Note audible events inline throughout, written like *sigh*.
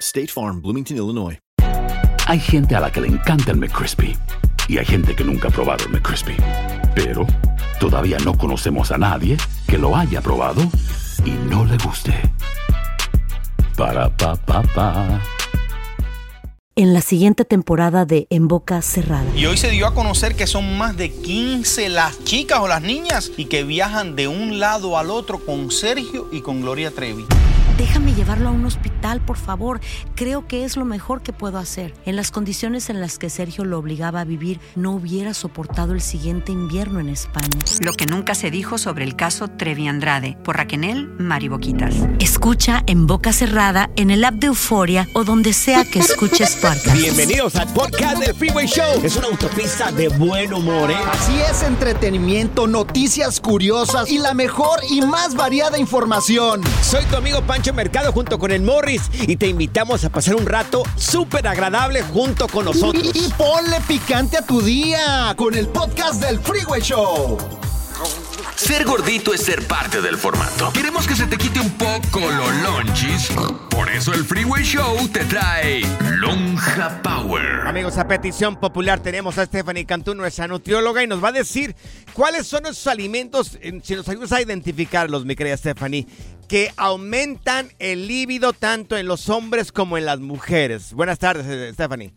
State Farm, Bloomington, Illinois. Hay gente a la que le encanta el McCrispy y hay gente que nunca ha probado el McCrispy. Pero todavía no conocemos a nadie que lo haya probado y no le guste. Para pa pa pa. En la siguiente temporada de En Boca Cerrada. Y hoy se dio a conocer que son más de 15 las chicas o las niñas y que viajan de un lado al otro con Sergio y con Gloria Trevi. Déjame llevarlo a un hospital, por favor. Creo que es lo mejor que puedo hacer. En las condiciones en las que Sergio lo obligaba a vivir, no hubiera soportado el siguiente invierno en España. Lo que nunca se dijo sobre el caso Trevi Andrade, por Raquel Mariboquitas. Escucha en boca cerrada, en el app de Euforia o donde sea que escuches podcast. Bienvenidos al podcast del Freeway Show. Es una autopista de buen humor, ¿eh? Así es, entretenimiento, noticias curiosas y la mejor y más variada información. Soy tu amigo Pancho Mercado junto con el Y te invitamos a pasar un rato súper agradable junto con nosotros. Y ponle picante a tu día con el podcast del Freeway Show. Ser gordito es ser parte del formato. Queremos que se te quite un poco los lonchis. Por eso el Freeway Show te trae Lonja Power. Amigos, a petición popular tenemos a Stephanie Cantú, nuestra nutrióloga, y nos va a decir cuáles son esos alimentos, eh, si nos ayudas a identificarlos, mi querida Stephanie, que aumentan el líbido tanto en los hombres como en las mujeres. Buenas tardes, eh, Stephanie.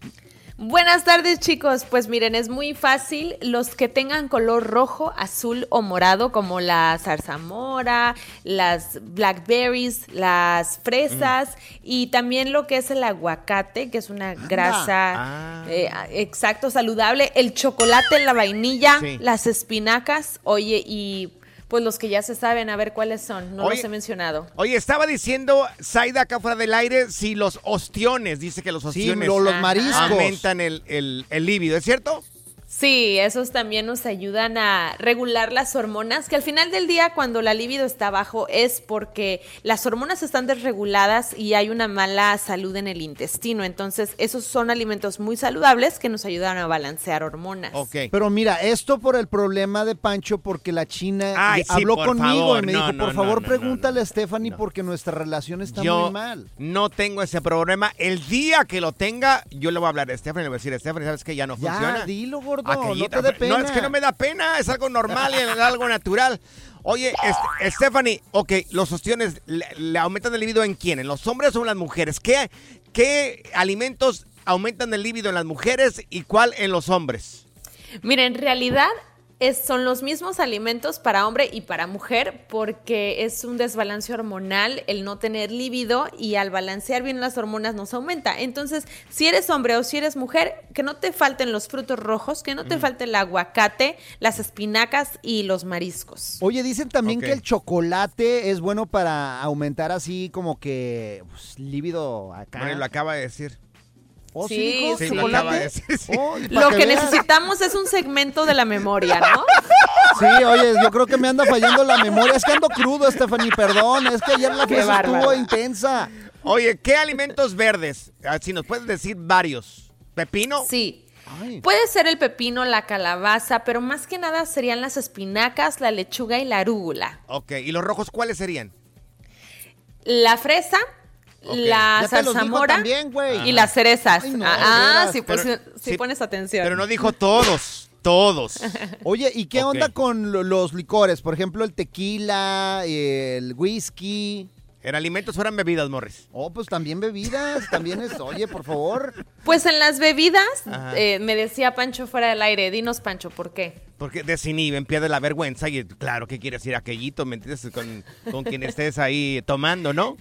Buenas tardes chicos, pues miren, es muy fácil, los que tengan color rojo, azul o morado, como la zarzamora, las blackberries, las fresas mm. y también lo que es el aguacate, que es una grasa ah. eh, exacto, saludable, el chocolate, la vainilla, sí. las espinacas, oye, y pues los que ya se saben, a ver cuáles son. No oye, los he mencionado. Oye, estaba diciendo Zaida acá fuera del aire si los ostiones, dice que los ostiones sí, lo, los mariscos. aumentan el, el, el líbido, ¿es cierto? Sí, esos también nos ayudan a regular las hormonas, que al final del día cuando la libido está bajo es porque las hormonas están desreguladas y hay una mala salud en el intestino. Entonces, esos son alimentos muy saludables que nos ayudan a balancear hormonas. Ok. Pero mira, esto por el problema de Pancho, porque la China Ay, habló sí, conmigo favor. y me no, dijo, no, por no, favor, no, pregúntale a Stephanie porque nuestra relación está yo muy mal. No tengo ese problema. El día que lo tenga, yo le voy a hablar a Stephanie, le voy a decir, Stephanie, ¿sabes que ya no ya, funciona? dilo, gordo. Aquellita, no te dé pena. No, es que no me da pena, es algo normal y es algo natural. Oye, este, Stephanie, ok, los ostiones le, le, aumentan el líbido en quién? ¿En los hombres o en las mujeres? ¿Qué, qué alimentos aumentan el líbido en las mujeres y cuál en los hombres? Mira, en realidad es, son los mismos alimentos para hombre y para mujer porque es un desbalance hormonal el no tener líbido y al balancear bien las hormonas nos aumenta. Entonces, si eres hombre o si eres mujer, que no te falten los frutos rojos, que no te mm. falte el aguacate, las espinacas y los mariscos. Oye, dicen también okay. que el chocolate es bueno para aumentar así como que pues, líbido acá. Bueno, lo acaba de decir. ¿Oh, sí, sí, lo, acaba de decir, sí. oh, lo que, que necesitamos es un segmento de la memoria, ¿no? Sí, oye, yo creo que me anda fallando la memoria. Es que ando crudo, Stephanie, perdón. Es que ayer la fiesta estuvo intensa. Oye, ¿qué alimentos verdes? Ah, Si nos puedes decir varios. ¿Pepino? Sí. Ay. Puede ser el pepino, la calabaza, pero más que nada serían las espinacas, la lechuga y la arúgula. Ok, ¿y los rojos cuáles serían? La fresa, Okay. la zarzamora y las cerezas. Ay, no, ah, sí, pues, pones atención. Pero no dijo todos, todos. *laughs* Oye, ¿y qué okay. onda con los licores? Por ejemplo, el tequila, el whisky. En alimentos fueran bebidas, Morris. Oh, pues también bebidas, también es, oye, por favor. Pues en las bebidas, eh, me decía Pancho fuera del aire, dinos Pancho, ¿por qué? Porque desinhiben, pierde la vergüenza y claro que quieres ir a aquellito, ¿me entiendes? Con, con quien estés ahí tomando, ¿no?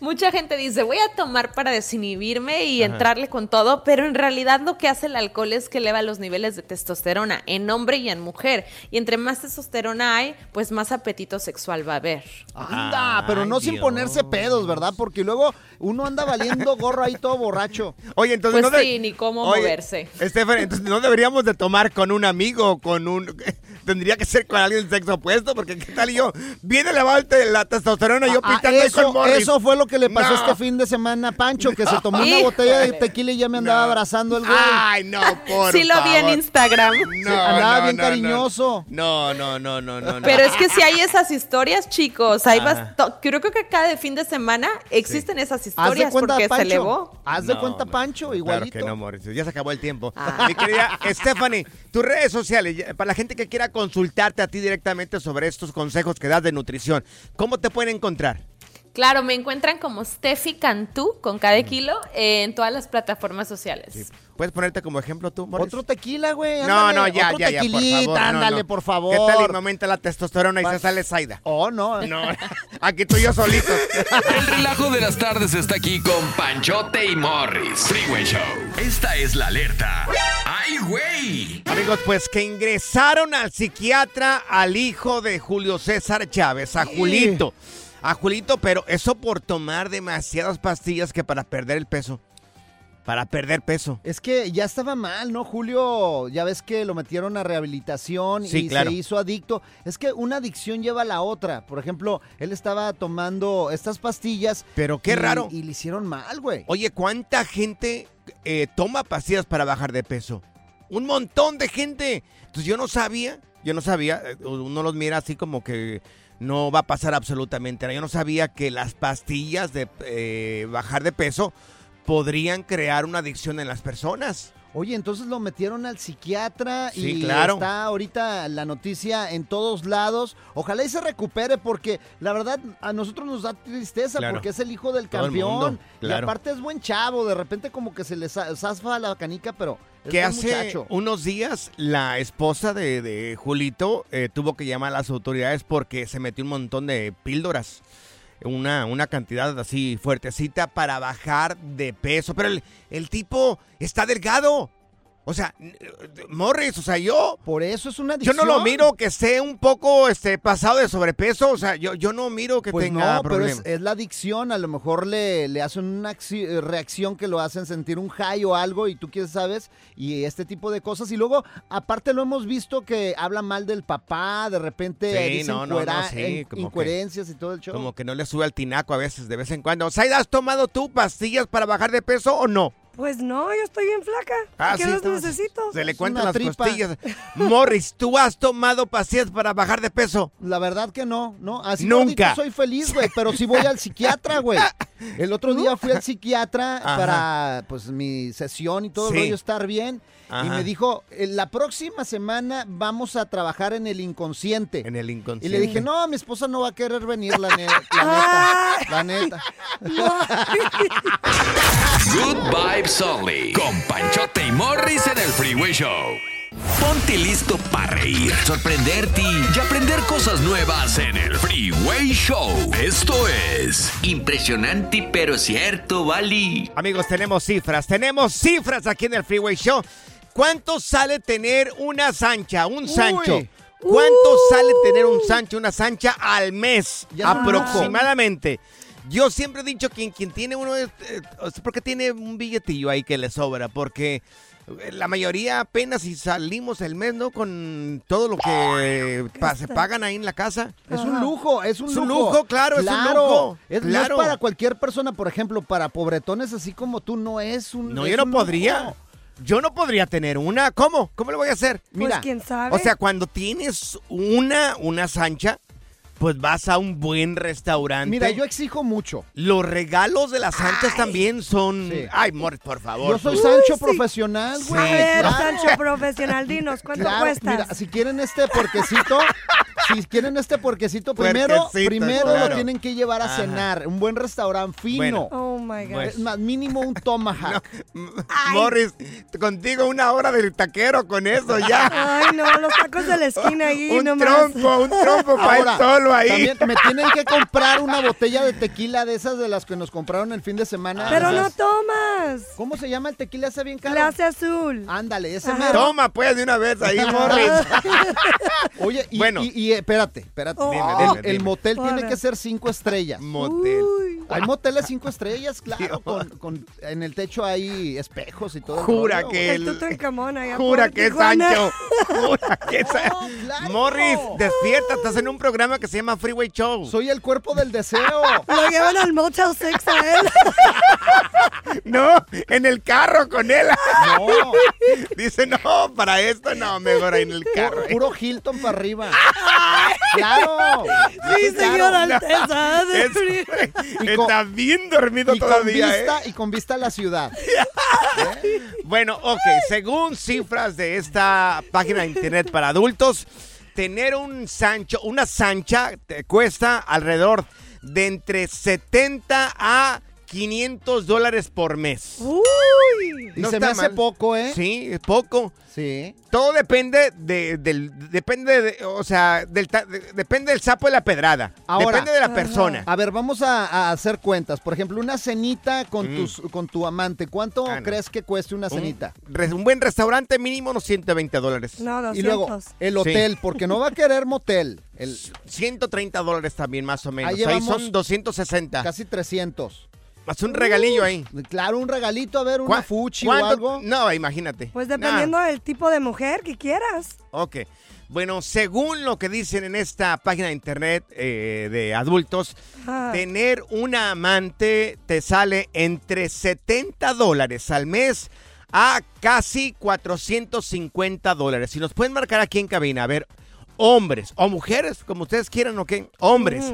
Mucha gente dice, voy a tomar para desinhibirme y Ajá. entrarle con todo, pero en realidad lo que hace el alcohol es que eleva los niveles de testosterona en hombre y en mujer. Y entre más testosterona hay, pues más apetito sexual va a haber. Anda, pero no Ay, sin Dios. ponerse pedos, ¿verdad? Porque luego uno anda valiendo gorro ahí todo borracho. Oye, entonces Pues no de- sí, ni cómo Oye, moverse. Estefan, entonces no deberíamos de tomar con un amigo, con un... Tendría que ser con alguien del sexo opuesto, porque ¿qué tal yo? Viene la, la testosterona y yo Ah, pitando ahí con eso, Morris. eso fue lo que le pasó No. este fin de semana a Pancho, que se tomó una botella de tequila y ya me andaba abrazando el güey. Ay, no, por Sí lo vi en. Instagram. No, andaba no, bien cariñoso. No, no, no, no, no. no. Pero es que si hay esas historias, chicos, hay Ajá. bast- creo que cada fin de semana existen esas Haz de historias cuenta, porque se Pancho. elevó. Haz de No, cuenta. Pancho, Claro igualito. que no, Morris. Ya se acabó el tiempo. Ah. Mi querida *laughs* Stephanie, tus redes sociales, para la gente que quiera consultarte a ti directamente sobre estos consejos que das de nutrición, ¿cómo te pueden encontrar? Claro, me encuentran como Steffi Cantú con cada kilo en todas las plataformas sociales. ¿Puedes ponerte como ejemplo tú, Morris? Otro tequila, güey. No, no, ya, otro ya, ya, por tequilita, favor. no, ándale, no. por favor. ¿Qué tal y me aumenta la testosterona y se sale Zaida? Oh, no. No, *laughs* aquí tú y yo solitos. *laughs* El relajo de las tardes está aquí con Panchote y Morris. Freeway Show. Esta es la alerta. ¡Ay, güey! Amigos, pues que ingresaron al psiquiatra al hijo de Julio César Chávez, a Sí. Julito. A Julito, pero eso por tomar demasiadas pastillas que para perder el peso. Para perder peso. Es que ya estaba mal, ¿no, Julio? Ya ves que lo metieron a rehabilitación Sí, y claro. se hizo adicto. Es que una adicción lleva a la otra. Por ejemplo, él estaba tomando estas pastillas. Pero qué y- raro. Y le hicieron mal, güey. Oye, ¿cuánta gente eh, toma pastillas para bajar de peso? Un montón de gente. Entonces yo no sabía, yo no sabía, eh, uno los mira así como que no va a pasar absolutamente nada. Yo no sabía que las pastillas de eh, bajar de peso podrían crear una adicción en las personas. Oye, entonces lo metieron al psiquiatra Sí, y claro. está ahorita la noticia en todos lados. Ojalá y se recupere porque la verdad a nosotros nos da tristeza Claro. porque es el hijo del Todo campeón. mundo, Y claro. aparte es buen chavo, de repente como que se le za- zaffa la canica, pero es que hace muchacho. unos días la esposa de, de Julito eh, tuvo que llamar a las autoridades porque se metió un montón de píldoras. Una, una cantidad así fuertecita para bajar de peso. Pero el, el tipo está delgado. O sea, n- Morris, o sea, yo... Por eso es una Yo adicción. no lo miro que esté un poco este, pasado de sobrepeso. O sea, yo, yo no miro que Pues tenga no, pero problemas. es, es la adicción. A lo mejor le, le hacen una eh, reacción que lo hacen sentir un high o algo y tú quieres sabes y este tipo de cosas. Y luego, aparte lo hemos visto que habla mal del papá, de repente Sí, no, no, no, incohera- sí, in- como que- incoherencias y todo el show. Como que no le sube al tinaco a veces, de vez en cuando. ¿has tomado tú pastillas para bajar de peso o no? Pues no, yo estoy bien flaca. Ah, ¿Qué sí, los necesito? Se le cuentan las tripa. costillas. Morris, ¿tú has tomado pastillas para bajar de peso? La verdad que no, no. Así Nunca. gordito soy feliz, güey, pero sí voy al psiquiatra, güey. *laughs* El otro día fui al psiquiatra *laughs* Ajá. para, pues, mi sesión y todo Sí. el rollo estar bien. Y me dijo, "Eh, la próxima semana vamos a trabajar en el inconsciente. En el Y inconsciente. le dije, no, mi esposa no va a querer venir, la, ne- *laughs* la neta. La neta. *laughs* Good Vibes Only. Con Panchote y Morris en el Freeway Show. Ponte listo para reír, sorprenderte y aprender cosas nuevas en el Freeway Show. Esto es impresionante pero cierto, Bali. Amigos, tenemos cifras. Tenemos cifras aquí en el Freeway Show. ¿Cuánto sale tener una sancha, un Sancho? ¿Cuánto sale tener un Sancho, una Sancha al mes? Ya aproximadamente. Yo siempre he dicho que quien tiene uno es eh, porque tiene un billetillo ahí que le sobra, porque la mayoría apenas si salimos el mes, ¿no? Con todo lo que pa- se pagan ahí en la casa. Es un lujo, es un Es lujo. un lujo, claro, es un Claro. lujo, Es, no claro. es para cualquier persona, por ejemplo, para pobretones así como tú, no es un No, es yo no un lujo. podría. Yo no podría tener una. ¿Cómo? ¿Cómo le voy a hacer? Mira, pues quién sabe. O sea, cuando tienes una, una sancha, pues vas a un buen restaurante. Mira, yo exijo mucho. Los regalos de las sanchas también son... Sí. Ay, Morris, por favor. Yo soy. Sancho sí. profesional, Sí, güey. ver, claro. Sancho profesional, dinos, ¿cuánto Claro, cuestas? Mira, si quieren este porquecito, *laughs* si quieren este puerquecito, primero, Puerquecito, primero claro. lo tienen que llevar a Ajá. cenar. Un buen restaurante fino. Bueno. Oh my God. Es más, mínimo un tomahawk. *laughs* Morris, contigo una hora del taquero con eso ya. Ay, no, los tacos de la esquina ahí un nomás. trompo, un trompo para Ahora, solo ahí. También me tienen que comprar una botella de tequila de esas de las que nos compraron el fin de semana. Pero no tomas. ¿Cómo se llama el tequila ese bien caro? Clase azul. Ándale, ese mero. Toma pues de una vez ahí, Morris. *laughs* Oye, y, Bueno. y- y, eh, espérate, espérate. Dime, El- dime, el, dime. motel tiene que ser cinco estrellas. Motel. Hay moteles cinco estrellas, *laughs* claro, con, con- en el techo hay espejos y todo. el Jura rollo, que El el- Tutankamón allá Jura que es. Sancho. *laughs* Jura que es No, claro. Morris, despierta, estás en un programa que se llama Freeway Show. Soy el cuerpo del deseo. *laughs* Lo llevan al Motel 6 a él. No, en el carro con él. No, Dice, no, para esto no, mejor ahí en el carro. puro Hilton para arriba. Claro. Sí, claro. señora Alteza. Es- está bien dormido Y con, ¿eh? vista, y con vista a la ciudad. *laughs* Bueno, ok, según cifras de esta página de internet para adultos, tener un Sancho, una Sancha te cuesta alrededor de entre 70 a 500 dólares por mes. Uy. Y No se me está hace mal. poco, ¿eh? Sí, es poco. Sí. Todo depende de, del, depende de, o sea, del, de- depende del sapo de la pedrada. Ahora. depende de la persona. A ver, vamos a, a hacer cuentas. Por ejemplo, una cenita con, Mm. tus, con tu amante. ¿Cuánto Ah, no. crees que cueste una cenita? Un, buen restaurante mínimo unos 120 dólares. No, 200. Y luego, el hotel, porque no va a querer motel. El, *laughs* 130 dólares también más o menos. Ahí Ahí, son 260. casi 300. Más un regalillo ahí. Claro, un regalito, a ver, una ¿Cuá- fuchi o algo. No, imagínate. Pues dependiendo del tipo de mujer que quieras. Ok. Bueno, según lo que dicen en esta página de internet eh, de adultos, Ah. tener una amante te sale entre 70 dólares al mes a casi 450 dólares. Si nos pueden marcar aquí en cabina, a ver, hombres o mujeres, como ustedes quieran, ¿ok? Hombres.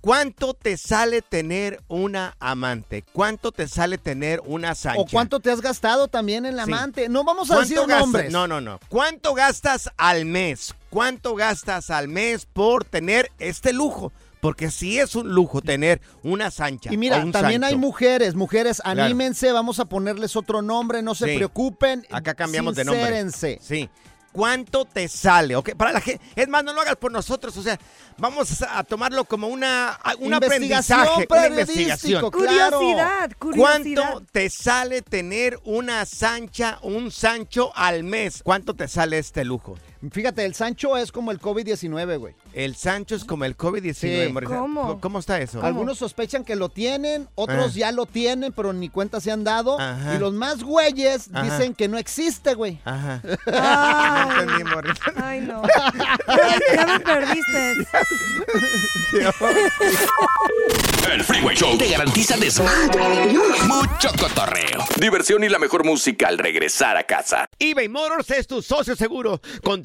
¿Cuánto te sale tener una amante? ¿Cuánto te sale tener una sancha? ¿O cuánto te has gastado también en la Sí. amante? No vamos a decir nombres. No, no, no. ¿Cuánto gastas al mes? ¿Cuánto gastas al mes por tener este lujo? Porque sí es un lujo tener una sancha. Y mira, o un también hay mujeres, mujeres, Claro. anímense, vamos a ponerles otro nombre, no se Sí. preocupen. Acá cambiamos de nombre. Sí. ¿Cuánto te sale? ¿Ok? Para la gente. Es más, no lo hagas por nosotros. O sea, vamos a tomarlo como una, un Investigación aprendizaje. Una periodístico, investigación. claro. Curiosidad, curiosidad. ¿Cuánto te sale tener una sancha, un Sancho al mes? ¿Cuánto te sale este lujo? Fíjate, el Sancho es como el COVID-19, güey. El Sancho es como el COVID-19. Sí. ¿Cómo? ¿Cómo está eso? Algunos sospechan que lo tienen, otros Ah. ya lo tienen, pero ni cuenta se han dado. Ajá. Y los más güeyes Ajá. dicen que no existe, güey. Ajá. Ay, *laughs* ay, no. *laughs* Ya, me perdiste. El Freeway Show te garantiza desmadre, mucho cotorreo, diversión y la mejor música al regresar a casa. eBay Motors es tu socio seguro. Con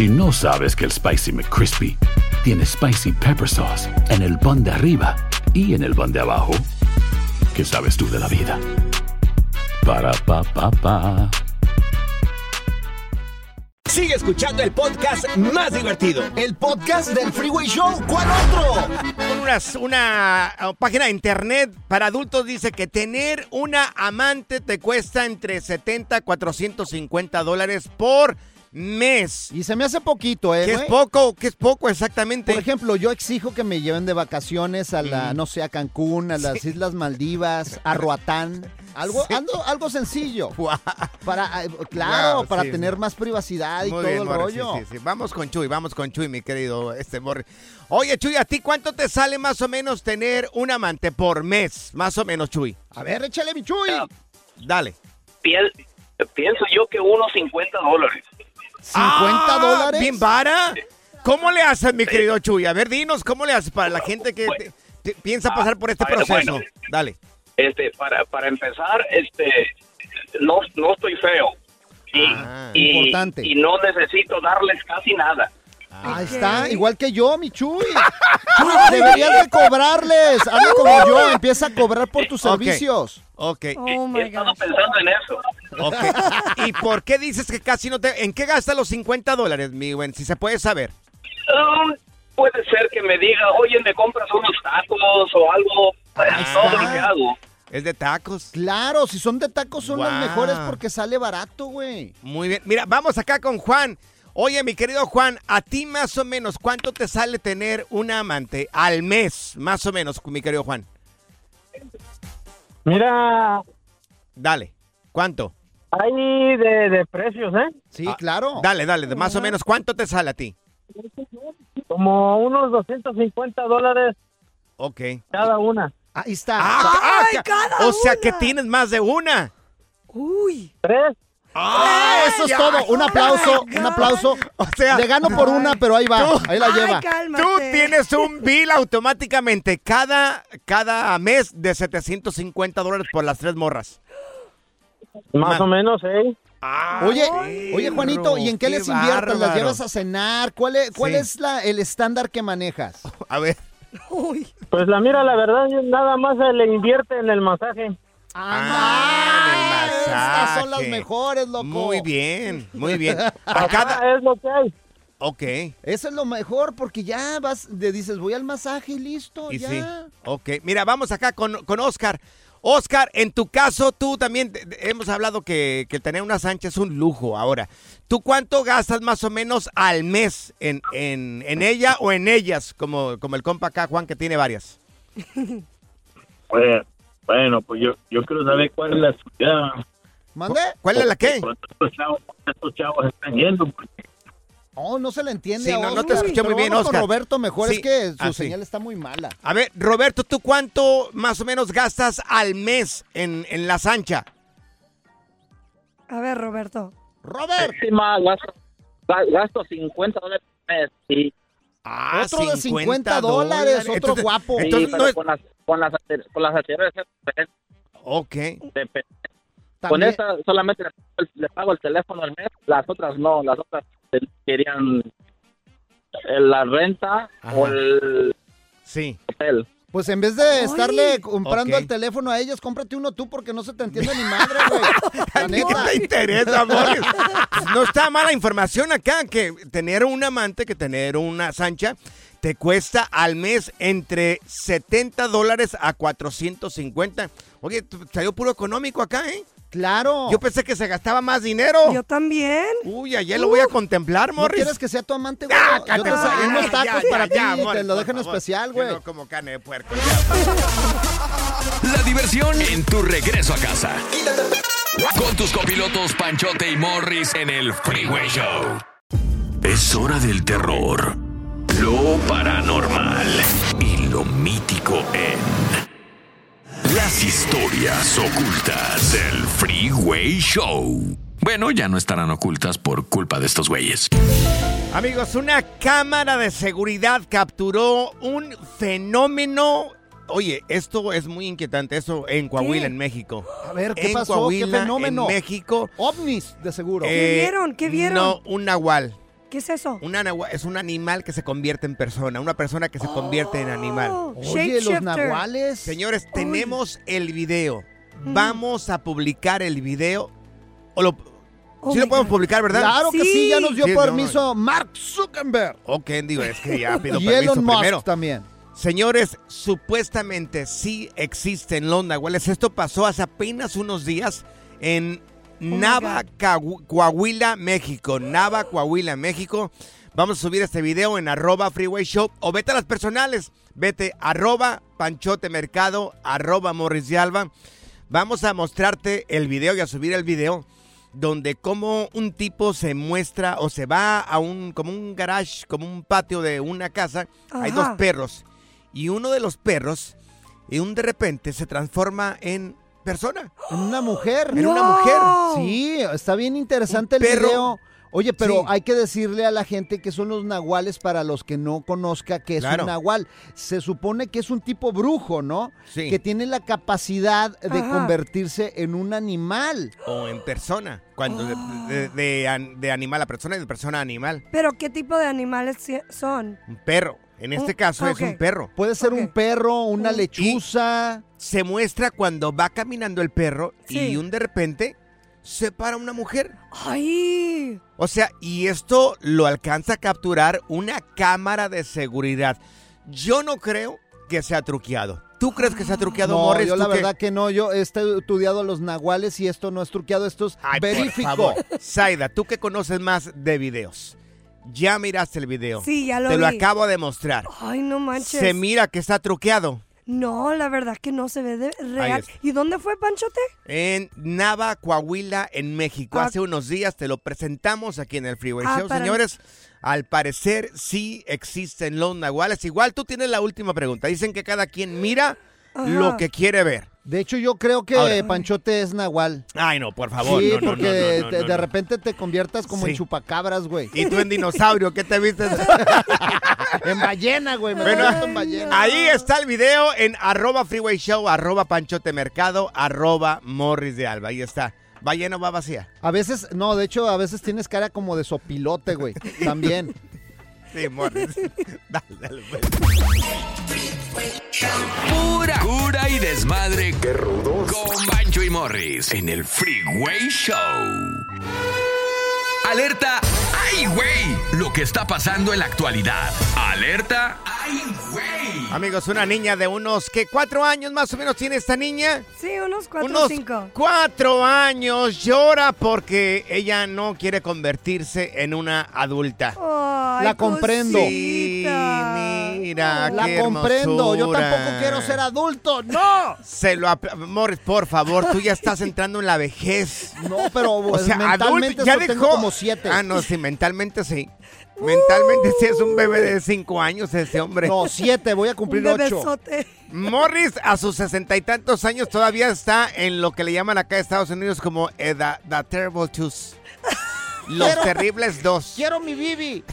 Si no sabes que el Spicy McCrispy tiene Spicy Pepper Sauce en el pan de arriba y en el pan de abajo, ¿qué sabes tú de la vida? Para, pa, pa, pa. Sigue escuchando el podcast más divertido. El podcast del Freeway Show. ¿Cuál otro? Unas- una, uh, página de internet para adultos dice que tener una amante te cuesta entre 70 a 450 dólares por mes. Y se me hace poquito, ¿eh? ¿Qué es poco? ¿Qué es poco exactamente? Por ejemplo, yo exijo que me lleven de vacaciones a la, Mm. no sé, a Cancún, a las Islas Maldivas, a Roatán. Algo, Sí. algo, algo sencillo. *laughs* Para, Wow, claro, para sí. tener más privacidad y Muy todo bien, el Morris, rollo. sí, sí, sí. Vamos con Chuy, vamos con Chuy, mi querido este Morris. Oye, Chuy, ¿a ti cuánto te sale más o menos tener un amante por mes? Más o menos, Chuy. A ver, échale, mi Chuy. Dale. Piel- pienso yo que unos 50 dólares. ¿50 Ah, dólares? ¿Bien vara? ¿Cómo le haces, mi querido Chuy? A ver, dinos, ¿cómo le haces para la gente que te- te- piensa pasar por este proceso? bueno. Dale. Este, para, para empezar, este, no, no estoy feo. Y, Ah. y- Importante. y no necesito darles casi nada. Ahí está, igual que yo, mi Chuy. *laughs* Chuy, deberías de cobrarles. Hazlo como yo, empieza a cobrar por tus Ok. servicios. Ok. Oh my God. pensando en eso. ok. ¿Y por qué dices que casi no te... ¿En qué gastas los 50 dólares, mi buen? Si se puede saber. Um, puede ser que me diga, oye, me compras unos tacos o algo. Ahí Es todo lo que hago. Es de tacos. Claro, si son de tacos son los Guau. mejores porque sale barato, güey. Muy bien. Mira, vamos acá con Juan. Oye, mi querido Juan, a ti más o menos, ¿cuánto te sale tener una amante al mes? Más o menos, mi querido Juan. Mira, Dale. ¿Cuánto? hay de, de precios, ¿eh? Sí, Ah, claro. Dale, dale. de Más o menos, ¿cuánto te sale a ti? Como unos 250 dólares Ok. cada una. Ahí está. Ah, ¡Ay, ah, cada o sea que tienes más de una. Uy. ¿Tres? ¡Ah, Eso es todo. Un aplauso, un aplauso. O sea, Le gano por una, pero ahí va. Tú- Ahí la lleva. tú tienes un bill automáticamente cada, cada mes de 750 dólares por las tres morras. Más o menos, ¿eh? Ah, Oye, oye Juanito, ¿y en qué, les inviertes? ¿Las llevas a cenar? ¿Cuál es, cuál Sí. es la, el estándar que manejas? A ver. Uy. Pues la mira, la verdad, nada más se le invierte en el masaje. Ah, el Estas son las mejores, loco. Muy bien, muy bien. A cada... Es lo que hay. Ok. Eso es lo mejor porque ya vas, le dices, voy al masaje y listo, Y ya. sí. Ok. Mira, vamos acá con, con Oscar. Oscar, en tu caso, tú también hemos hablado que, que tener una Sancha es un lujo ahora. ¿Tú cuánto gastas más o menos al mes en, en, en ella o en ellas? Como, como el compa acá, Juan, que tiene varias. *laughs* Pues, bueno, pues yo, yo quiero saber cuál es la ciudad. ¿Mande? ¿Cuál es la qué? Estos chavos, estos chavos están yendo. porque Oh, no se le entiende Sí, a no, no te escuché muy bien, Oscar. Roberto mejor, Sí. es que su Ah, sí. señal está muy mala. A ver, Roberto, ¿tú cuánto más o menos gastas al mes en, en la Sancha? A ver, Roberto. Robert. Sí, más, gasto, ga- gasto 50 dólares al mes. Sí, Ah, Otro de 50 dólares, otro Entonces- guapo. Sí, Entonces, pero no es- con, las, con, las, con las anteriores. Ok. Con esta solamente le, pago el teléfono al mes, las otras no, las otras querían la renta Ajá. o el Sí. hotel. Pues en vez de estarle comprando Ok. el teléfono a ellos, cómprate uno tú porque no se te entiende ni madre, *laughs* güey. La ¿Qué neta. te interesa, amor? No está mala información acá, que tener un amante, que tener una sancha, te cuesta al mes entre 70 dólares a 450. Oye, salió puro económico acá, ¿eh? Claro. Yo pensé que se gastaba más dinero. Yo también. Uy, ayer lo voy a contemplar, ¿No Morris. quieres que sea tu amante, güey? Ah, Yo te saqué unos tacos ya, para ya, ti te Morris, lo dejo en especial, güey. no como carne de puerco. La diversión en tu regreso a casa. Con tus copilotos Panchote y Morris en el Freeway Show. Es hora del terror, lo paranormal y lo mítico en las historias ocultas del Freeway Show. Bueno, ya no estarán ocultas por culpa de estos güeyes. Amigos, una cámara de seguridad capturó un fenómeno. Oye, esto es muy inquietante, eso en Coahuila, ¿Qué? en México. A ver, ¿qué en pasó? Coahuila, ¿Qué fenómeno? En México. OVNIs, de seguro. ¿Qué vieron? ¿Qué vieron? No, un nahual. ¿Qué es eso? Un es un animal que se convierte en persona, una persona que se convierte en animal. Oh, Oye, los nahuales. Señores, tenemos el video. Vamos a publicar el video. O lo, Oh sí lo podemos God. publicar, ¿verdad? Claro que sí, ya nos dio Sí, no. permiso Mark Zuckerberg. Ok, digo, es que ya *laughs* pido Y permiso Elon Musk primero. también. Señores, supuestamente sí existen los nahuales. Esto pasó hace apenas unos días en Nava, Cahu- Coahuila, México. Nava, Coahuila, México. Vamos a subir este video en arroba Freeway Show o vete a las personales. Vete arroba Panchote Mercado, arroba Morris de Alba. Vamos a mostrarte el video y a subir el video donde como un tipo se muestra o se va a un como un garage, como un patio de una casa. Hay dos perros y uno de los perros y un de repente se transforma en persona. En una mujer. En una mujer. Sí, está bien interesante el perro. video. Oye, pero Sí. hay que decirle a la gente que son los nahuales para los que no conozca qué es Claro. un nahual. Se supone que es un tipo brujo, ¿no? Sí. Que tiene la capacidad de Ajá. convertirse en un animal. o en persona. Cuando de, de- de an- de animal a persona y de persona a animal. Pero ¿qué tipo de animales son? Un perro. En este caso es un perro. Puede ser un perro, una Un- lechuza. Se muestra cuando va caminando el perro y un de repente se para una mujer. ¡Ay! O sea, y esto lo alcanza a capturar una cámara de seguridad. Yo no creo que sea truqueado. ¿Tú crees que sea truqueado, No, Morris? yo la ¿Tú qué? verdad que no. Yo he estudiado los nahuales y esto no es truqueado, esto es Ay, por favor. Zaida, tú que conoces más de videos. Ya miraste el video. Sí, ya lo Te lo acabo de mostrar. Ay, no manches. Se mira que está truqueado. No, la verdad que no se ve de real. ¿Y dónde fue Panchote? En Nava, Coahuila, en México. Ah. Hace unos días te lo presentamos aquí en el Freeway Ah, Show. Señores, al parecer sí existen los nahuales. Igual tú tienes la última pregunta. Dicen que cada quien mira Ajá. lo que quiere ver. De hecho, yo creo que Ahora. Panchote es nahual. Ay, no, por favor. sí, no, porque no, no, te- no, de repente te conviertas como en Sí. chupacabras, güey. Y tú en *laughs* dinosaurio, ¿qué te viste? *laughs* en ballena, güey. Me Bueno, convierto en ballena. Ahí está el video en arroba Freeway Show, arroba Panchote Mercado, arroba Morris de Alba. Ahí está. ¿Va lleno o va vacía? A veces, no, de hecho, a veces tienes cara como de sopilote, güey. También. *laughs* Sí, Morris. dale, dale. pues. Pura cura y desmadre. ¡Qué rudos! Con Bancho y Morris en el Freeway Show. Alerta. ¡Ay, güey! Lo que está pasando en la actualidad. Alerta. ¡Ay, güey! Amigos, una niña de unos, ¿qué? ¿Cuatro años más o menos tiene esta niña? Sí, unos cuatro o unos cinco. cuatro años. Llora porque ella no quiere convertirse en una adulta. Ay, La comprendo. Sí, mira, La qué comprendo. Yo tampoco quiero ser adulto. ¡No! Se lo Morris, por favor, tú ya estás entrando en la vejez. No, pero O pues, sea, mentalmente adulto, ya tengo dejó. como siete. Ah, no, sí, mentalmente sí. Mentalmente sí es un bebé de cinco años ese hombre. No, siete. Voy a Un cumplir ocho. bebesote. Morris a sus sesenta y tantos años todavía está en lo que le llaman acá en Estados Unidos como eh, the, the Terrible Twos. Los Quiero- terribles dos. *laughs* Quiero mi Bibi.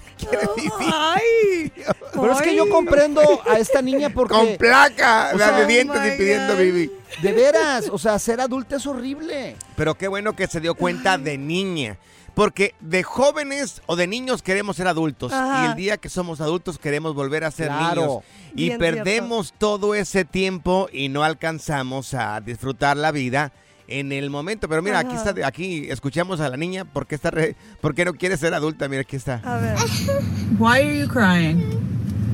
Ay. Pero es que yo comprendo a esta niña porque... Con placa O la sea, de dientes oh my impidiendo God. vivir. De veras, o sea, ser adulta es horrible. Pero qué bueno que se dio cuenta de niña. Porque de jóvenes o de niños queremos ser adultos. Ajá. Y el día que somos adultos queremos volver a ser Claro. niños. Y Bien perdemos todo ese tiempo y no alcanzamos a disfrutar la vida en el momento. Pero mira, aquí Ajá. está, aquí escuchamos a la niña porque está re- porque no quiere ser adulta. Mira, aquí está. A ver. *laughs* Why are you crying?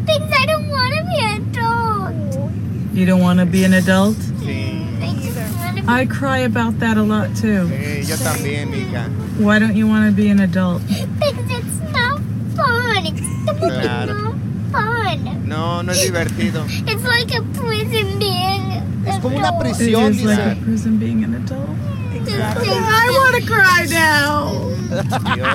Because I don't want to be an adult. You don't want to be an adult? Sí. I cry about that a lot too. Sí, yo también, mija. Why don't you want to be an adult? Because it's not fun. It's Claro. not fun. No, no es divertido. It's like a prison being Es como una prisión, is like a dice. prison being an adult. I want to cry now. Dios mío.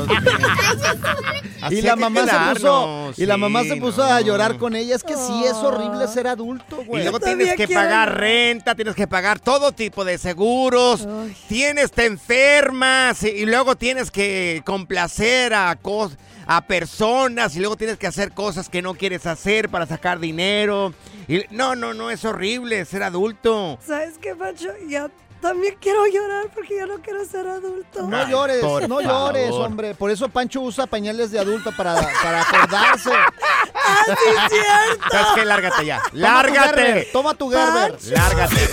Así Y la mamá se puso, quedarnos, y la mamá sí, se puso no. a llorar con ella. Es que sí es horrible ser adulto, Y güey. luego Todavía tienes que quiero pagar renta, tienes que pagar todo tipo de seguros, Ay. tienes, te enfermas y, y luego tienes que complacer a, cos- a personas y luego tienes que hacer cosas que no quieres hacer para sacar dinero. Y, no, no, no, es horrible ser adulto. ¿Sabes qué, Pancho? Ya también quiero llorar porque ya no quiero ser adulto. No Ay, llores, por no llores, hombre. Por eso Pancho usa pañales de adulto para, para acordarse. *laughs* ¡Ah, sí, es cierto! ¿Sabes qué? Lárgate ya. ¡Lárgate! Toma tu Gerber. ¡Lárgate!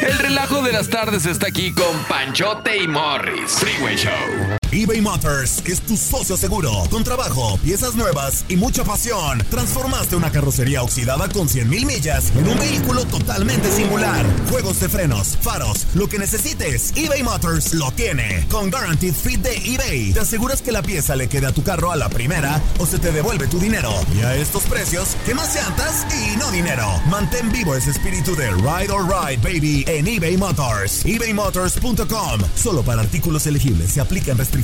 El relajo de las tardes está aquí con Panchote y Morris. Freeway Show. eBay Motors es tu socio seguro. Con trabajo, piezas nuevas y mucha pasión, transformaste una carrocería oxidada con 100 mil millas en un vehículo totalmente singular. Juegos de frenos, faros, lo que necesites, eBay Motors lo tiene. Con Guaranteed Fit de eBay, te aseguras que la pieza le quede a tu carro a la primera o se te devuelve tu dinero. Y a estos precios, ¿qué más llantas y no dinero? Mantén vivo ese espíritu de Ride or Ride, baby, en eBay Motors. ebaymotors.com. Solo para artículos elegibles se aplican restricciones.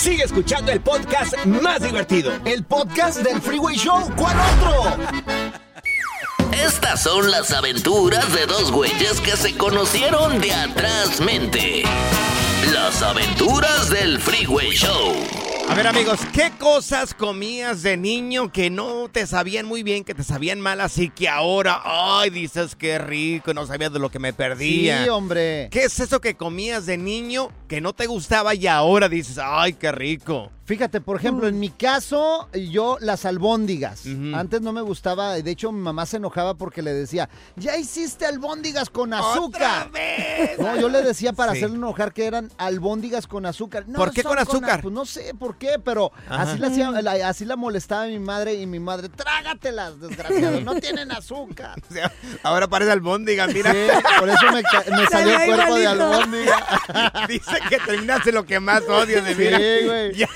Sigue escuchando el podcast más divertido. El podcast del Freeway Show. ¿Cuál otro? Estas son las aventuras de dos güeyes que se conocieron de atrás mente. Las aventuras del Freeway Show. A ver amigos, ¿qué cosas comías de niño que no te sabían muy bien, que te sabían mal, así que ahora, ay, dices qué rico, no sabías de lo que me perdía? Sí, hombre. ¿Qué es eso que comías de niño que no te gustaba y ahora dices, ay, qué rico? Fíjate, por ejemplo, en mi caso, yo las albóndigas. Antes no me gustaba, de hecho mi mamá se enojaba porque le decía, ya hiciste albóndigas con azúcar. No, yo le decía para Sí. hacerle enojar que eran albóndigas con azúcar. No, ¿Por qué con azúcar? Pues no sé por qué, pero así la, hacía- la- así la molestaba mi madre y mi madre, trágatelas, desgraciado, no tienen azúcar. *laughs* O sea, ahora parece albóndiga, mira. Sí, por eso me, salió el cuerpo de albóndiga. *laughs* Dice que terminaste lo que más odias de vida. Sí, güey. Ya,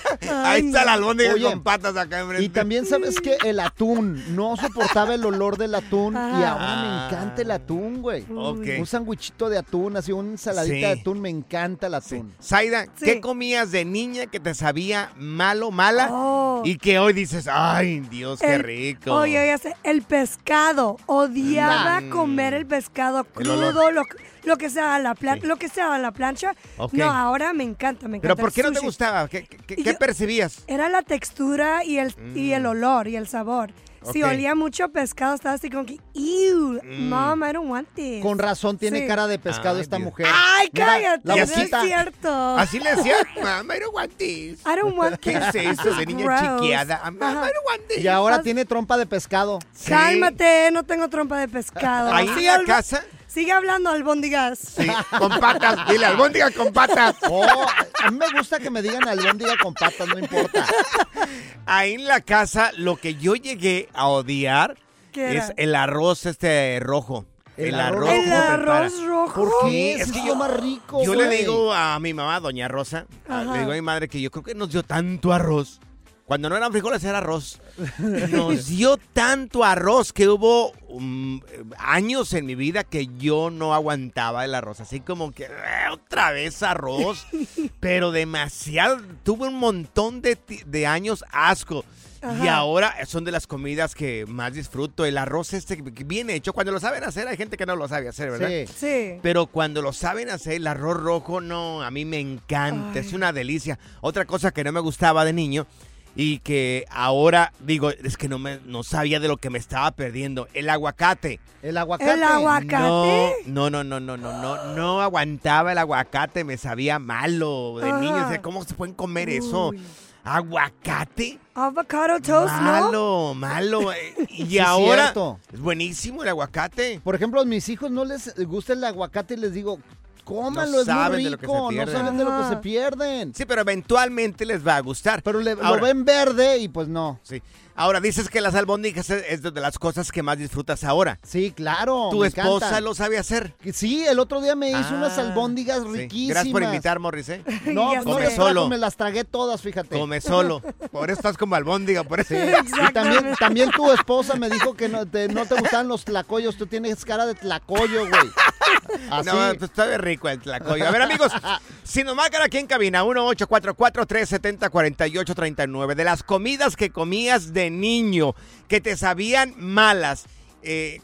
ahí está la albóndiga Oye, con patas acá enfrente. Y también sabes que el atún, no soportaba el olor del atún y ahora me encanta el atún, güey. Un sandwichito de atún, así una ensaladita Sí. de atún, me encanta el atún. Zaida, Sí. ¿qué comías de niña que te sabía malo, mala? Oh. Y que hoy dices, ay, Dios, qué rico. Oye, sé, el pescado. Odiaba Mm. comer el pescado El crudo, lo, lo que sea a la plan- lo que sea a la plancha. No, ahora me encanta, me encanta. ¿Pero por qué no te gustaba? ¿Qué, qué- Y qué yo- percibías? Era la textura y el, y el olor y el sabor. Si Ok. olía mucho pescado, estaba así como que, ew, Mm. mom, I don't want this. Con razón tiene Sí. cara de pescado Ay, esta Dios. mujer. Ay, Mira, cállate, la no es boquita. cierto. Así le decía, mamá, I don't want this. I don't want ¿Qué this. es eso de niña gross. chiquiada? Mamá, Ajá. I don't want this. Y ahora tiene trompa de pescado. Cálmate, no tengo trompa de pescado. Ahí en la casa, Sigue hablando, albóndigas. sí, con patas. Dile, albóndiga con patas. Oh, a mí me gusta que me digan albóndiga con patas, no importa. Ahí en la casa, lo que yo llegué a odiar es el arroz este rojo. El El, arroz arroz. El arroz rojo. ¿Por qué? Es es que lo más rico. Yo le digo a mi mamá, doña Rosa, Ajá. le digo a mi madre que yo creo que nos dio tanto arroz. Cuando no eran frijoles era arroz. Nos dio tanto arroz que hubo um, años en mi vida que yo no aguantaba el arroz. Así como que "Eh, otra vez arroz. pero demasiado. Tuve un montón de, años asco. Y ahora son de las comidas que más disfruto. El arroz este bien hecho. Cuando lo saben hacer, hay gente que no lo sabe hacer, ¿verdad? Sí. Sí. Pero cuando lo saben hacer, el arroz rojo, no, a mí me encanta, es una delicia. Otra cosa que no me gustaba de niño y que ahora digo, es que no, me, no sabía de lo que me estaba perdiendo, el aguacate. El aguacate. El aguacate. No, no, no, no, no, no, no, aguantaba el aguacate, me sabía malo de Ajá. niño. o sea, ¿Cómo se pueden comer eso? ¿Aguacate? Avocado toast, ¿no? Malo, malo. eh, *laughs* Y Sí, ahora cierto. es buenísimo el aguacate. Por ejemplo, a mis hijos no les gusta el aguacate y les digo, cómanlo, No es muy saben de lo que se rico, no saben de lo que se pierden. Sí, pero eventualmente les va a gustar. Pero le- lo ven verde y pues no. Sí. Ahora dices que las albóndigas es de las cosas que más disfrutas ahora. Sí, claro. ¿Tu me esposa encanta. lo sabe hacer? Sí, el otro día me hizo Ah, unas albóndigas sí. riquísimas. Gracias por invitar, Morris, ¿eh? *laughs* No, pues no trajo, Solo. me las tragué todas, fíjate. Come solo. Por eso estás como albóndiga, por eso. Sí. Y también, también tu esposa me dijo que no te, no te gustaban los tlacoyos. Tú tienes cara de tlacoyo, güey. *laughs* Así. No, pues está rico el tlacoyo. A ver, amigos, *laughs* si nos marcan aquí en cabina, 1-844-370-4839, de las comidas que comías de niño, que te sabían malas, eh,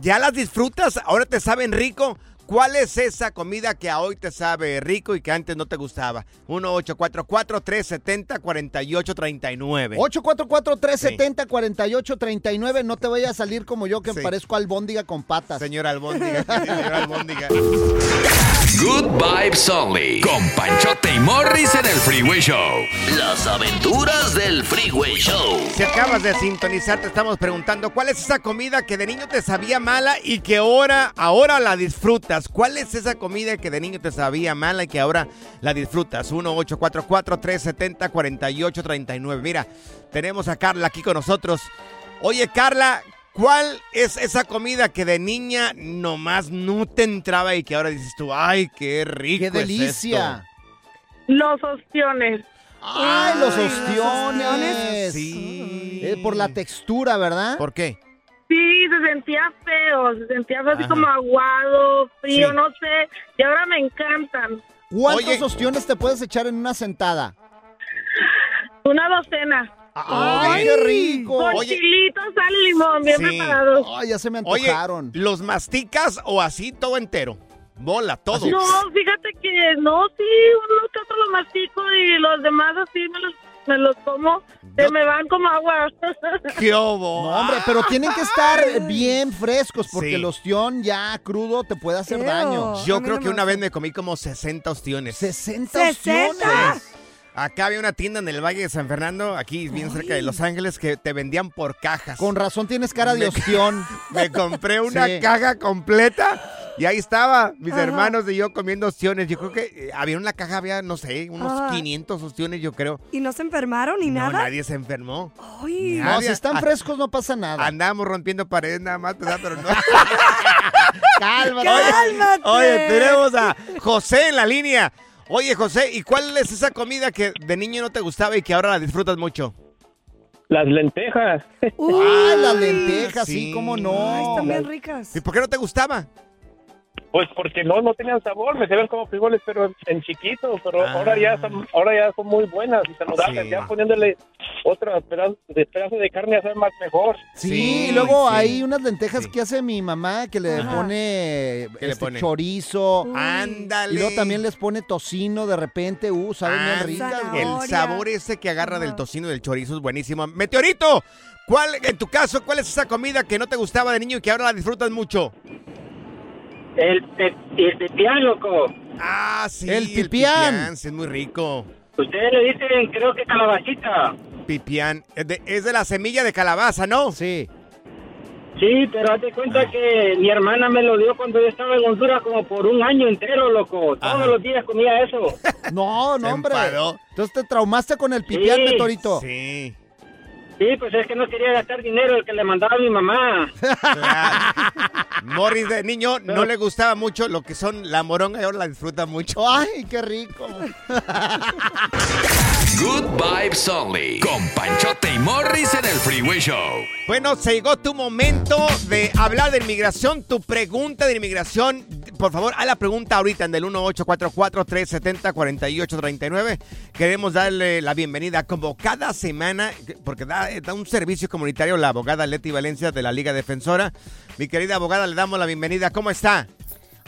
¿ya las disfrutas? ¿Ahora te saben rico? ¿Cuál es esa comida que a hoy te sabe rico y que antes no te gustaba? 1-844-370-4839. 844-370-4839. No te vayas a salir como yo que Sí. parezco albóndiga con patas. Señora albóndiga, señora albóndiga. *laughs* Good Vibes Only. Con Panchote y Morris en el Freeway Show. Las aventuras del Freeway Show. Si acabas de sintonizar, te estamos preguntando cuál es esa comida que de niño te sabía mala y que ahora, ahora la disfrutas. ¿Cuál es esa comida que de niño te sabía mala y que ahora la disfrutas? 1-844-370-4839. Mira, tenemos a Carla aquí con nosotros. Oye, Carla, ¿cuál es esa comida que de niña nomás no te entraba y que ahora dices tú, ay, qué rico ¡Qué es delicia! Los ostiones. ¡Ay, los ostiones! Sí. Eh, por la textura, ¿verdad? ¿Por qué? Sí, se sentía feo, se sentía feo, así como aguado, frío, Sí. no sé. Y ahora me encantan. ¿Cuántos Oye. ostiones te puedes echar en una sentada? Una docena. ¡Ay, qué rico! Con Oye. chilitos, sal y limón, bien Sí. preparados. Ay, ya se me Oye, antojaron. ¿los masticas o así todo entero? Bola, todo. No, fíjate que no, sí, uno que otro lo mastico y los demás así me los, me los como. Se me van como agua. *laughs* ¡Qué obo! No, hombre, pero tienen que estar bien frescos porque Sí. el ostión ya crudo te puede hacer daño. Yo creo que una vez me comí como 60 ostiones. ¿60 ¡60! Acá había una tienda en el Valle de San Fernando, aquí bien cerca de Los Ángeles, que te vendían por cajas. Con razón tienes cara de Me- ostión. *laughs* Me compré una Sí. caja completa y ahí estaba, mis Ajá. hermanos y yo comiendo ostiones. Yo creo que eh, había en la caja, había, no sé, unos Ajá. 500 ostiones, yo creo. ¿Y no se enfermaron ni No, nada? nadie se enfermó. Ay, No, si están Ah, frescos no pasa nada. Andábamos rompiendo paredes nada más, ¿verdad? pero no. *laughs* *laughs* Cálmate. ¡Cálmate! Oye, tenemos a José en la línea. Oye, José, ¿y cuál es esa comida que de niño no te gustaba y que ahora la disfrutas mucho? Las lentejas. Ay, las lentejas, sí, sí. cómo Ay, no. están bien ricas. ¿Y por qué no te gustaba? Pues porque no, no tenían sabor, me sabían como frijoles, pero en chiquito, pero Ah. ahora ya son, ahora ya son muy buenas y saludables, Sí. ya poniéndole otro pedazo de, pedazo de carne a ser más mejor. Sí, Sí, y luego sí. hay unas lentejas Sí. que hace mi mamá que le Ajá. pone, ¿Qué le este, pone? chorizo. Ándale. Y luego también les pone tocino de repente. Uh, saben bien Ah, ricas, güey. El sabor ese que agarra del tocino y del chorizo es buenísimo. Meteorito, ¿cuál, en tu caso, cuál es esa comida que no te gustaba de niño y que ahora la disfrutas mucho? El, el pipián, loco. Ah, sí. El pipián. sí, es muy rico. Ustedes le dicen, creo que calabacita. Pipián. Es de, es de la semilla de calabaza, ¿no? Sí. Sí, pero hazte cuenta que mi hermana me lo dio cuando yo estaba en Honduras como por un año entero, loco. Todos Ajá. los días comía eso. *laughs* No, no, hombre. enfadó. Entonces te traumaste con el pipián, Sí. Metorito. Sí. Sí, pues es que no quería gastar dinero el que le mandaba a mi mamá. Claro. *laughs* Morris de niño no le gustaba mucho lo que son la moronga y ahora la disfruta mucho. Ay, qué rico. *laughs* Good Vibes Only. Con Panchote y Morris en el Freeway Show. Bueno, se llegó tu momento de hablar de inmigración, tu pregunta de inmigración. Por favor, haz la pregunta ahorita en el 1844-370-4839. Queremos darle la bienvenida como cada semana, porque da, da un servicio comunitario la abogada Leti Valencia de la Liga Defensora. Mi querida abogada, le damos la bienvenida. ¿Cómo está?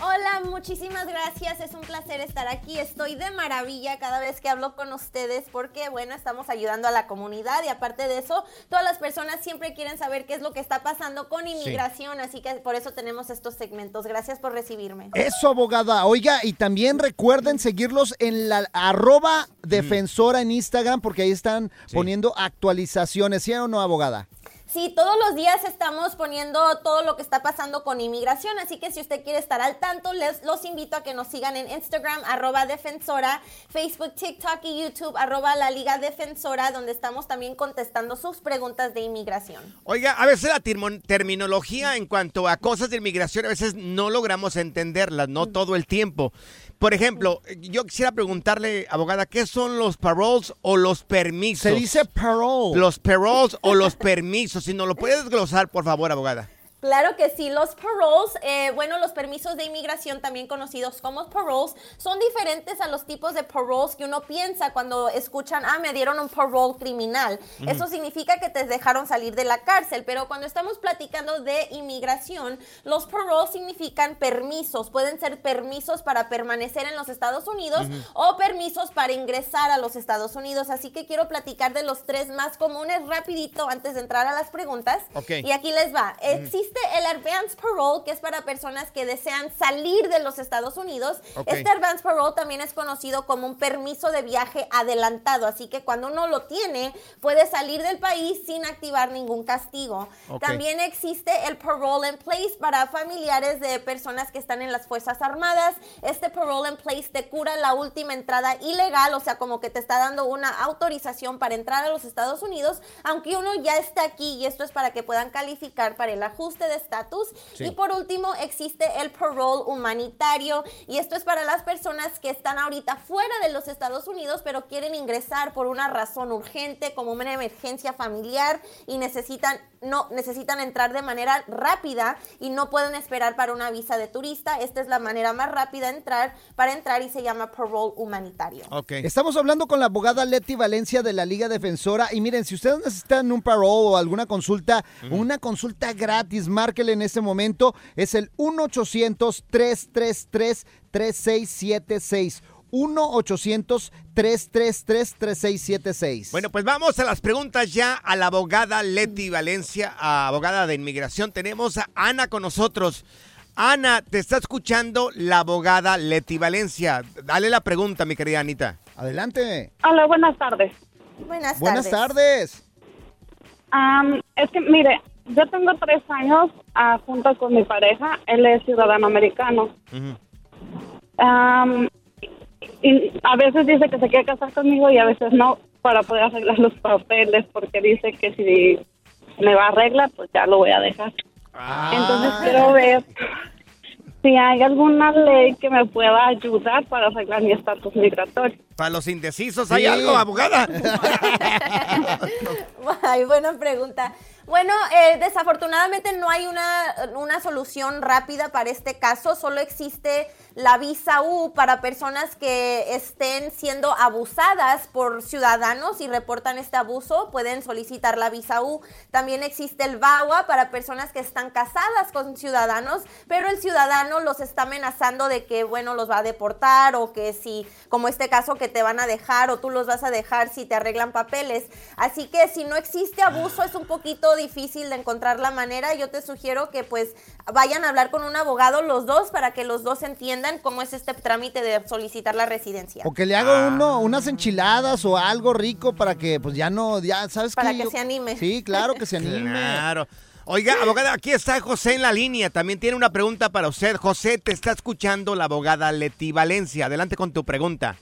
Hola, muchísimas gracias. Es un placer estar aquí. Estoy de maravilla cada vez que hablo con ustedes porque, bueno, estamos ayudando a la comunidad y aparte de eso, todas las personas siempre quieren saber qué es lo que está pasando con inmigración, así que por eso tenemos estos segmentos. Gracias por recibirme. Eso, abogada. Oiga, y también recuerden seguirlos en la arroba defensora en Instagram porque ahí están poniendo actualizaciones, ¿sí o no, abogada? Sí, todos los días estamos poniendo todo lo que está pasando con inmigración, así que si usted quiere estar al tanto, les los invito a que nos sigan en Instagram, arroba defensora, Facebook, TikTok y YouTube, arroba la Liga Defensora, donde estamos también contestando sus preguntas de inmigración. Oiga, a veces la terminología en cuanto a cosas de inmigración, a veces no logramos entenderlas, no todo el tiempo. Por ejemplo, yo quisiera preguntarle, abogada, ¿qué son los paroles o los permisos? Se dice parole. Los paroles o los permisos. Si nos lo puedes desglosar, por favor, abogada. Claro que sí, los paroles, eh, bueno, los permisos de inmigración, también conocidos como paroles, son diferentes a los tipos de paroles que uno piensa cuando escuchan, ah, me dieron un parole criminal. Eso significa que te dejaron salir de la cárcel, pero cuando estamos platicando de inmigración, los paroles significan permisos, pueden ser permisos para permanecer en los Estados Unidos o permisos para ingresar a los Estados Unidos. Así que quiero platicar de los tres más comunes rapidito antes de entrar a las preguntas. Ok. Y aquí les va. Existe el Advance Parole, que es para personas que desean salir de los Estados Unidos. Ok. Este Advance Parole también es conocido como un permiso de viaje adelantado, así que cuando uno lo tiene, puede salir del país sin activar ningún castigo. Ok. También existe el Parole in Place para familiares de personas que están en las Fuerzas Armadas. Este Parole in Place te cura la última entrada ilegal, o sea, como que te está dando una autorización para entrar a los Estados Unidos, aunque uno ya está aquí y esto es para que puedan calificar para el ajuste de estatus. Sí. Y por último, existe el parole humanitario y esto es para las personas que están ahorita fuera de los Estados Unidos, pero quieren ingresar por una razón urgente, como una emergencia familiar y necesitan no necesitan entrar de manera rápida y no pueden esperar para una visa de turista. Esta es la manera más rápida de entrar para entrar y se llama parole humanitario. Estamos hablando con la abogada Leti Valencia de la Liga Defensora. Y miren, si ustedes necesitan un parole o alguna consulta, una consulta gratis, márquele en este momento. Es el 1-800-333-3676. 1-800-333-3676. Bueno, pues vamos a las preguntas ya a la abogada Leti Valencia, a abogada de inmigración. Tenemos a Ana con nosotros. Ana, te está escuchando la abogada Leti Valencia. Dale la pregunta, mi querida Anita. Adelante. Hola, buenas tardes. Buenas Buenas tardes. Es que, mire, yo tengo tres años ah, junto con mi pareja. Él es ciudadano americano. Am, y a veces dice que se quiere casar conmigo y a veces no, para poder arreglar los papeles, porque dice que si me va a arreglar, pues ya lo voy a dejar. Entonces quiero ver si hay alguna ley que me pueda ayudar para arreglar mi estatus migratorio. Para los indecisos, ¿hay Sí. algo, abogada? *laughs* Ay, buena pregunta. Bueno, eh, desafortunadamente no hay una, una solución rápida para este caso, solo existe la visa U para personas que estén siendo abusadas por ciudadanos y reportan este abuso, pueden solicitar la visa U. También existe el VAWA para personas que están casadas con ciudadanos, pero el ciudadano los está amenazando de que, bueno, los va a deportar o que si, como este caso, que te van a dejar o tú los vas a dejar si te arreglan papeles. Así que si no existe abuso es un poquito difícil de encontrar la manera. Yo te sugiero que pues vayan a hablar con un abogado los dos para que los dos entiendan cómo es este trámite de solicitar la residencia. O que le haga uno unas enchiladas o algo rico para que pues ya no, ya sabes Para qué? que Yo- se anime. Sí, claro que se anime. Claro. Oiga, abogada, aquí está José en la línea. También tiene una pregunta para usted. José, te está escuchando la abogada Leti Valencia. Adelante con tu pregunta.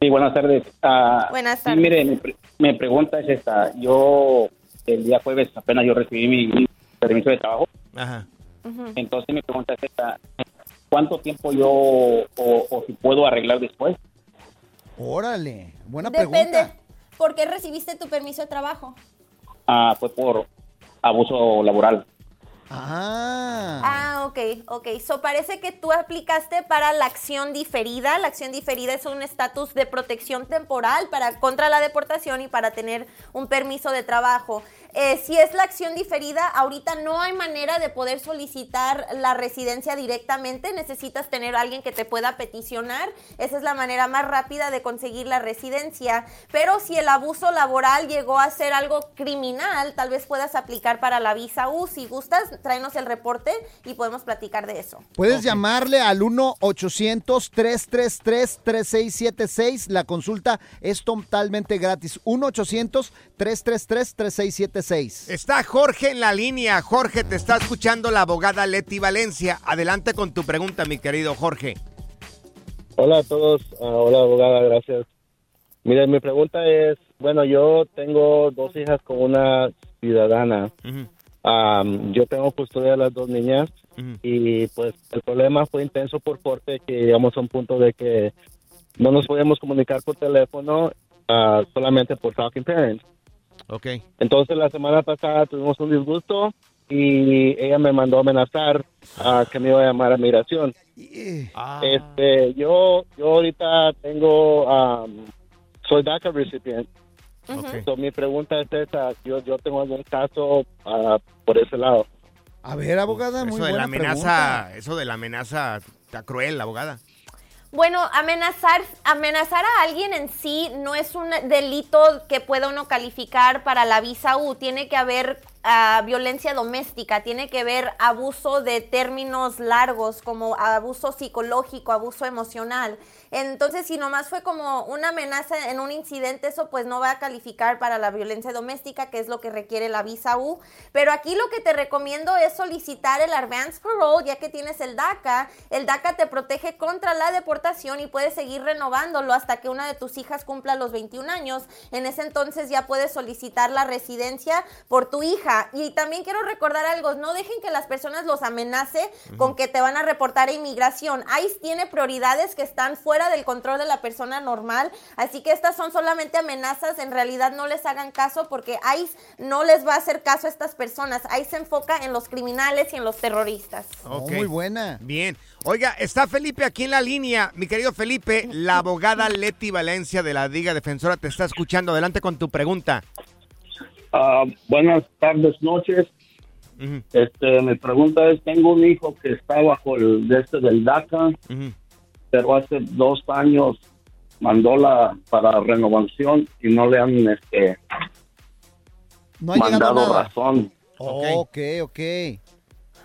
Sí, buenas tardes. Ah, Buenas sí, tardes. mire, mi, pre- mi pregunta es esta. Yo, el día jueves apenas yo recibí mi, mi permiso de trabajo. Ajá. Entonces mi pregunta es esta. ¿Cuánto tiempo yo, o, o si puedo arreglar después? Órale, buena Depende. pregunta. ¿Por qué recibiste tu permiso de trabajo? Ah, fue por abuso laboral. Ah. Ah, ok, ok. So parece que tú aplicaste para la acción diferida. La acción diferida es un estatus de protección temporal para contra la deportación y para tener un permiso de trabajo. Eh, si es la acción diferida, ahorita no hay manera de poder solicitar la residencia directamente. Necesitas tener a alguien que te pueda peticionar. Esa es la manera más rápida de conseguir la residencia. Pero si el abuso laboral llegó a ser algo criminal, tal vez puedas aplicar para la visa U. Si gustas, tráenos el reporte y podemos platicar de eso. Puedes llamarle al 1-800-333-3676. La consulta es totalmente gratis. 1-800-333-3676. Está Jorge en la línea. Jorge, te está escuchando la abogada Leti Valencia. Adelante con tu pregunta, mi querido Jorge. Hola a todos, Ah, hola abogada, gracias. Mire, mi pregunta es, bueno, yo tengo dos hijas con una ciudadana. Am, yo tengo custodia de las dos niñas y pues el problema fue intenso por corte que llegamos a un punto de que no nos podíamos comunicar por teléfono ah, solamente por Talking Parents. Ok. Entonces la semana pasada tuvimos un disgusto y ella me mandó a amenazar a que me iba a llamar a migración. Ah. Este, yo, yo ahorita tengo, um, soy DACA recipient. So, mi pregunta es esta, yo, yo tengo algún caso ah, por ese lado. A ver, abogada, muy Eso de la amenaza, pregunta. eso de la amenaza está cruel, abogada. Bueno, amenazar, amenazar a alguien en sí no es un delito que pueda uno calificar para la visa U. Tiene que haber ah, violencia doméstica, tiene que haber abuso de términos largos como abuso psicológico, abuso emocional. Entonces, si nomás fue como una amenaza en un incidente, eso pues no va a calificar para la violencia doméstica, que es lo que requiere la visa U. Pero aquí lo que te recomiendo es solicitar el advance parole, ya que tienes el DACA. El DACA te protege contra la deportación y puedes seguir renovándolo hasta que una de tus hijas cumpla los 21 años. En ese entonces ya puedes solicitar la residencia por tu hija. Y también quiero recordar algo, no dejen que las personas los amenace con que te van a reportar a inmigración. ICE tiene prioridades que están fuera del control de la persona normal, así que estas son solamente amenazas, en realidad no les hagan caso porque ICE no les va a hacer caso a estas personas. ICE se enfoca en los criminales y en los terroristas. Ok. muy buena. Bien. Oiga, está Felipe aquí en la línea. Mi querido Felipe, la abogada Leti Valencia de la Liga Defensora te está escuchando. Adelante con tu pregunta. Ah, buenas tardes, noches. Este, mi pregunta es, tengo un hijo que está bajo el de este del DACA, pero hace dos años mandó la para renovación y no le han este, No ha llegado mandado nada. razón. Ok, ok.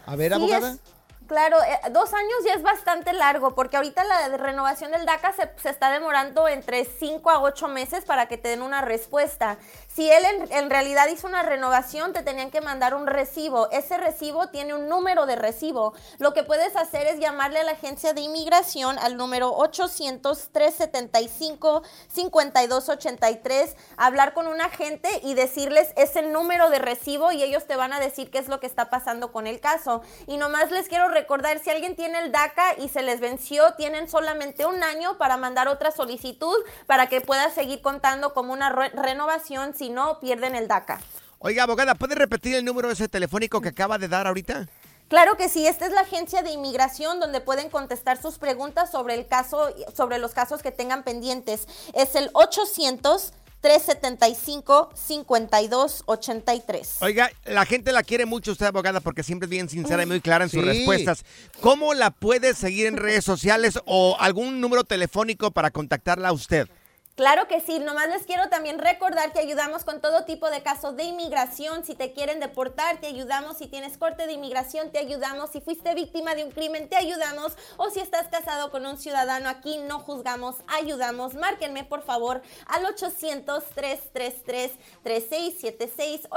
A ver, Sí, abogada. es- claro, eh, dos años ya es bastante largo, porque ahorita la de renovación del DACA se, se está demorando entre 5 a 8 meses para que te den una respuesta. Si él en, en realidad hizo una renovación, te tenían que mandar un recibo. Ese recibo tiene un número de recibo. Lo que puedes hacer es llamarle a la agencia de inmigración al número 800-375-5283, hablar con un agente y decirles ese número de recibo y ellos te van a decir qué es lo que está pasando con el caso. Y nomás les quiero recordar, si alguien tiene el DACA y se les venció, tienen solamente un año para mandar otra solicitud para que pueda seguir contando como una re- renovación, si no, pierden el DACA. Oiga, abogada, ¿puede repetir el número ese telefónico que acaba de dar ahorita? Claro que sí, esta es la agencia de inmigración donde pueden contestar sus preguntas sobre el caso, sobre los casos que tengan pendientes. Es el 800 375 5283. Oiga, la gente la quiere mucho usted, abogada, porque siempre es bien sincera y muy clara en sus Sí. respuestas. ¿Cómo la puede seguir en redes sociales o algún número telefónico para contactarla a usted? Claro que sí, nomás les quiero también recordar que ayudamos con todo tipo de casos de inmigración. Si te quieren deportar, te ayudamos. Si tienes corte de inmigración, te ayudamos. Si fuiste víctima de un crimen, te ayudamos. O si estás casado con un ciudadano, aquí no juzgamos, ayudamos. Márquenme, por favor, al 800-333-3676.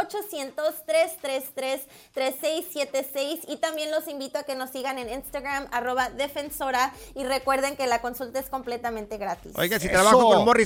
800-333-3676. Y también los invito a que nos sigan en Instagram, arroba defensora. Y recuerden que la consulta es completamente gratis. Oiga, si trabajo con Morris,